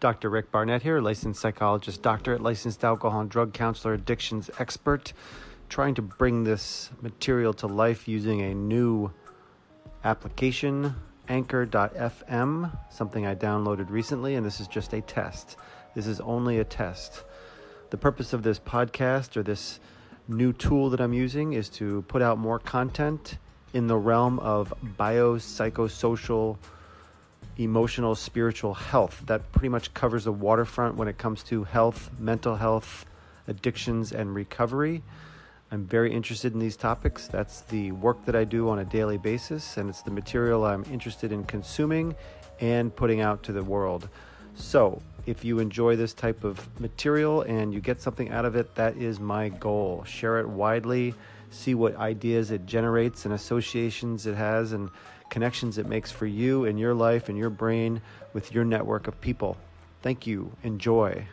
Dr. Rick Barnett here, licensed psychologist, doctorate, licensed alcohol and drug counselor, addictions expert, trying to bring this material to life using a new application, anchor.fm, something I downloaded recently, and this is just a test. This is only a test. The purpose of this podcast or this new tool that I'm using is to put out more content in the realm of biopsychosocial emotional, spiritual health. That pretty much covers the waterfront when it comes to health, mental health, addictions, and recovery. I'm very interested in these topics. That's the work that I do on a daily basis, and it's the material I'm interested in consuming and putting out to the world. So, if you enjoy this type of material and you get something out of it, that is my goal. Share it widely, see what ideas it generates and associations it has, and connections it makes for you and your life and your brain with your network of people. Thank you. Enjoy.